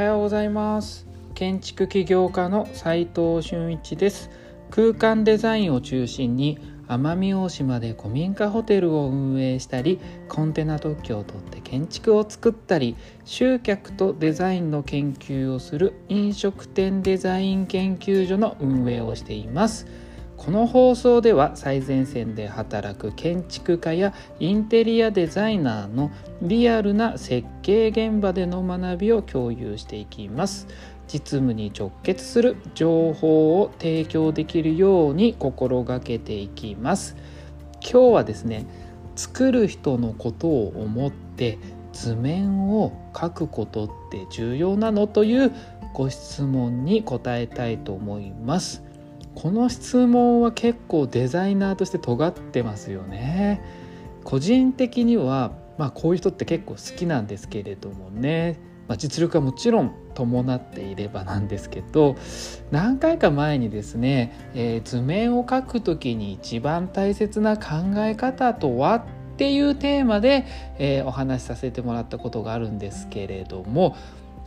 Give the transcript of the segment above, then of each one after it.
はようございます。建築起業家の斉藤俊一です。空間デザインを中心に奄美大島で古民家ホテルを運営したりコンテナ特許を取って建築を作ったり集客とデザインの研究をする飲食店デザイン研究所の運営をしています。この放送では最前線で働く建築家やインテリアデザイナーのリアルな設計現場での学びを共有していきます。実務に直結する情報を提供できるように心がけていきます。今日はですね作る人のことを思って図面を書くことって重要なのというご質問に答えたいと思います。この質問は結構デザイナーとして尖ってますよね。個人的にはまあこういう人って結構好きなんですけれどもね、まあ、実力はもちろん伴っていればなんですけど何回か前にですね、えー、図面を描く時に一番大切な考え方とはっていうテーマで、えー、お話しさせてもらったことがあるんですけれども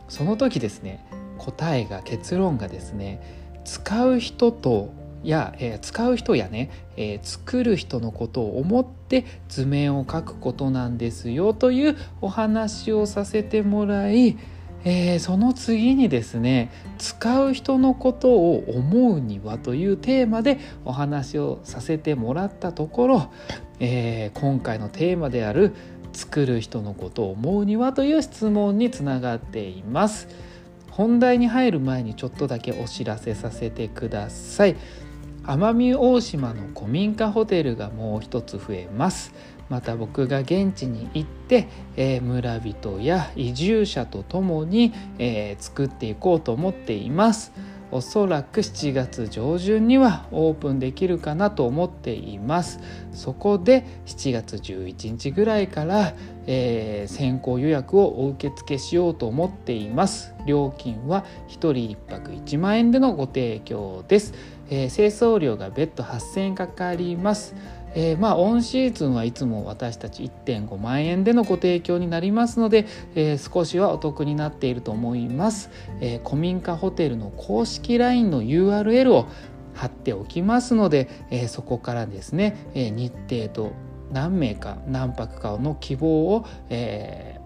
その時ですね答えが結論がですね使う人とや、えー、使う人やね、えー、作る人のことを思って図面を描くことなんですよというお話をさせてもらい、えー、その次にですね使う人のことを思うにはというテーマでお話をさせてもらったところ、え今回のテーマである作る人のことを思うにはという質問につながっています。本題に入る前にちょっとだけお知らせさせてください。奄美大島の古民家ホテルがもう一つ増えます。また僕が現地に行って、えー、村人や移住者と共に、えー、作っていこうと思っています。おそらく7月上旬にはオープンできるかなと思っています。そこで7月11日ぐらいから、えー、先行予約をお受け付けしようと思っています。料金は1人1泊1万円でのご提供です、えー、清掃料が別途8000円かかります。えー、まあオンシーズンはいつも私たち1.5万円でのご提供になりますので、えー、少しはお得になっていると思います、え、古民家ホテルの公式 LINE の URL を貼っておきますので、えそこからですね、え日程と何名か何泊かの希望を、え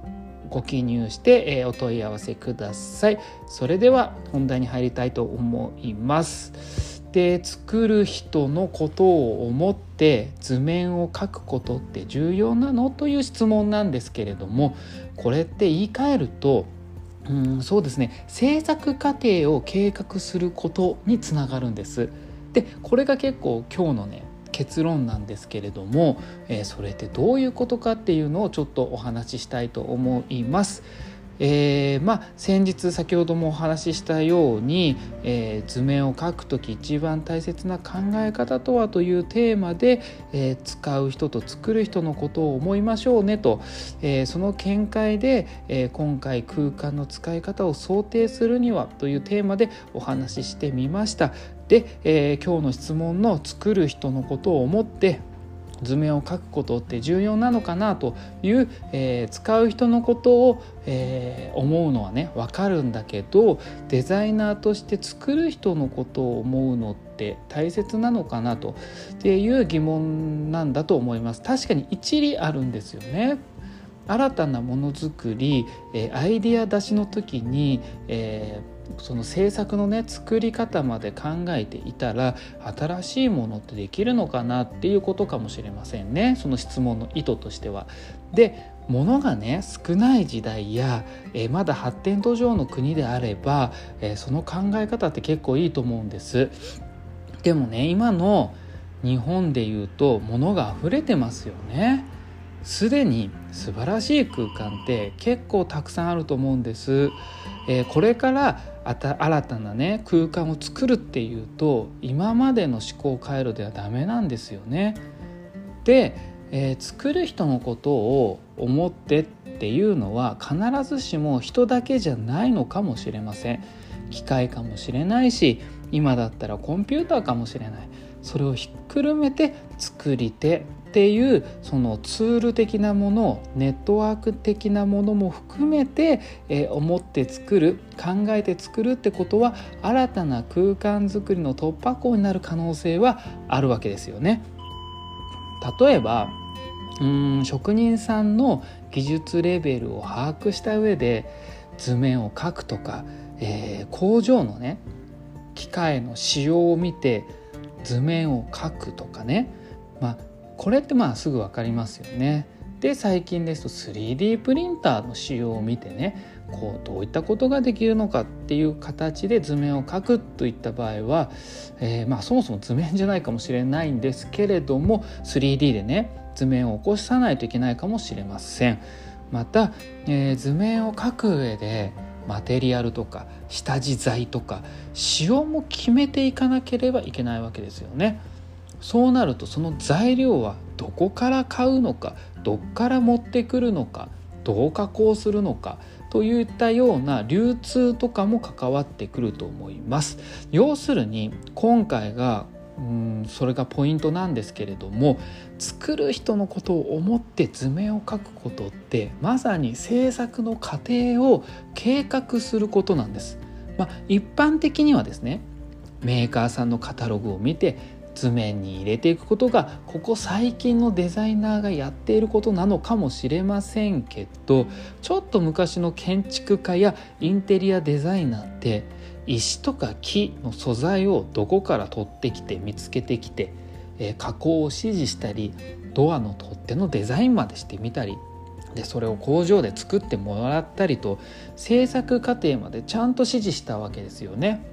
ご記入して、えお問い合わせください。それでは本題に入りたいと思います。で作る人のことを思って図面を描くことって重要なのという質問なんですけれどもこれって言い換えるとうんそうですね。制作過程を計画することにつながるんです。でこれが結構今日のね結論なんですけれども、えー、それってどういうことかっていうのをちょっとお話ししたいと思います。えー、まあ先日先ほどもお話ししたように、えー、図面を描く時一番大切な考え方とはというテーマで、えー、使う人と作る人のことを思いましょうねと、えその見解で、え今回空間の使い方を想定するにはというテーマでお話ししてみました。で、え今日の質問の作る人のことを思って図面を描くことって重要なのかなという、えー、使う人のことを、えー、思うのはね分かるんだけどデザイナーとして作る人のことを思うのって大切なのかなとっていう疑問なんだと思います。確かに一理あるんですよね。新たなものづくり、えー、アイディア出しの時に、えーその制作のね作り方まで考えていたら新しいものってできるのかなっていうことかもしれませんねその質問の意図としては。で物がね少ない時代や、えー、まだ発展途上の国であれば、えー、その考え方って結構いいと思うんです。でもね今の日本で言うと物が溢れてますよね。すでに素晴らしい空間って結構たくさんあると思うんです。えー、これから新たなね空間を作るっていうと今までの思考回路ではダメなんですよね。で、えー、作る人のことを思ってっていうのは必ずしも人だけじゃないのかもしれません。機械かもしれないし今だったらコンピューターかもしれないそれをひっくるめて作り手っていうそのツール的なものネットワーク的なものも含めて、えー、思って作る考えて作るってことは新たな空間づくりの突破口になる可能性はあるわけですよね。例えばうん職人さんの技術レベルを把握した上で図面を描くとか、えー、工場のね機械の仕様を見て図面を描くとかね、まあ、これってまあすぐ分かりますよね。で最近ですと 3D プリンターの仕様を見てねこうどういったことができるのかっていう形で図面を描くといった場合は、えー、まあそもそも図面じゃないかもしれないんですけれども 3D でね図面を起こさないといけないかもしれません。また、えー、図面を描く上でマテリアルとか下地材とか仕様も決めていかなければいけないわけですよね。そうなるとその材料はどこから買うのかどっから持ってくるのかどう加工するのかといったような流通とかも関わってくると思います。要するに今回がうんそれがポイントなんですけれども作る人のことを思って図面を描くことってまさに制作の過程を計画することなんです。まあ、一般的にはですねメーカーさんのカタログを見て図面に入れていくことがここ最近のデザイナーがやっていることなのかもしれませんけどちょっと昔の建築家やインテリアデザイナーって石とか木の素材をどこから取ってきて見つけてきて、え、加工を指示したりドアの取っ手のデザインまでしてみたりでそれを工場で作ってもらったりと制作過程までちゃんと指示したわけですよね。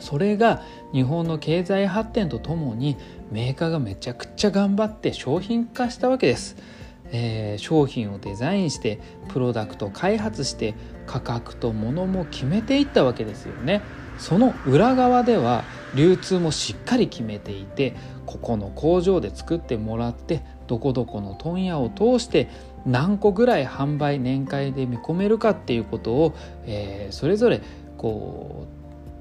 それが日本の経済発展とともにメーカーがめちゃくちゃ頑張って商品化したわけです。えー、商品をデザインしてプロダクト開発して価格と物も決めていったわけですよね。その裏側では流通もしっかり決めていてここの工場で作ってもらってどこどこの問屋を通して何個ぐらい販売年会で見込めるかっていうことを、えー、それぞれこ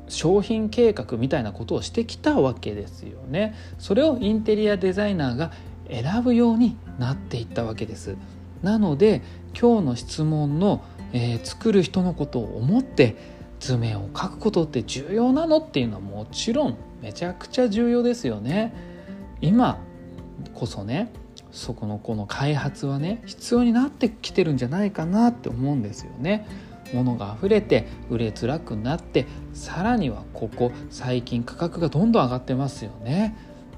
う商品計画みたいなことをしてきたわけですよね。それをインテリアデザイナーが選ぶようになっていったわけです。なので今日の質問の、えー、作る人のことを思って図面を描くことって重要なのっていうのはもちろんめちゃくちゃ重要ですよね。今こそねそこのこの開発はね必要になってきてるんじゃないかなって思うんですよね。物が溢れて売れづらくなってさらにはここ最近価格がどんどん上がってますよね。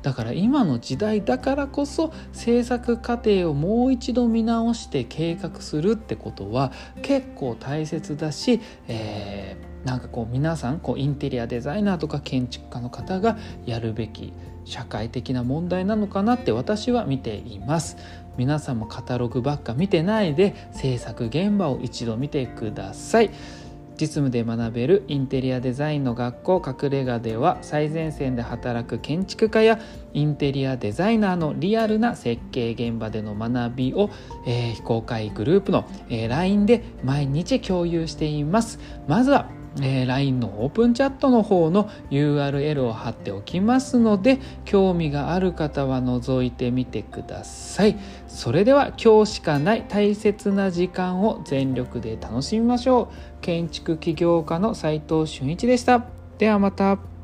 だから今の時代だからこそ制作過程をもう一度見直して計画するってことは結構大切だし、えー、なんかこう皆さんこうインテリアデザイナーとか建築家の方がやるべき社会的な問題なのかなって私は見ています。皆さんもカタログばっか見てないで制作現場を一度見てください。実務で学べるインテリアデザインの学校隠れ家では最前線で働く建築家やインテリアデザイナーのリアルな設計現場での学びを、えー、非公開グループの、えー、LINE で毎日共有しています。まずはえー、LINE のオープンチャットの方の URL を貼っておきますので興味がある方は覗いてみてください。それでは今日しかない大切な時間を全力で楽しみましょう。建築起業家の斉藤俊一でした。ではまた。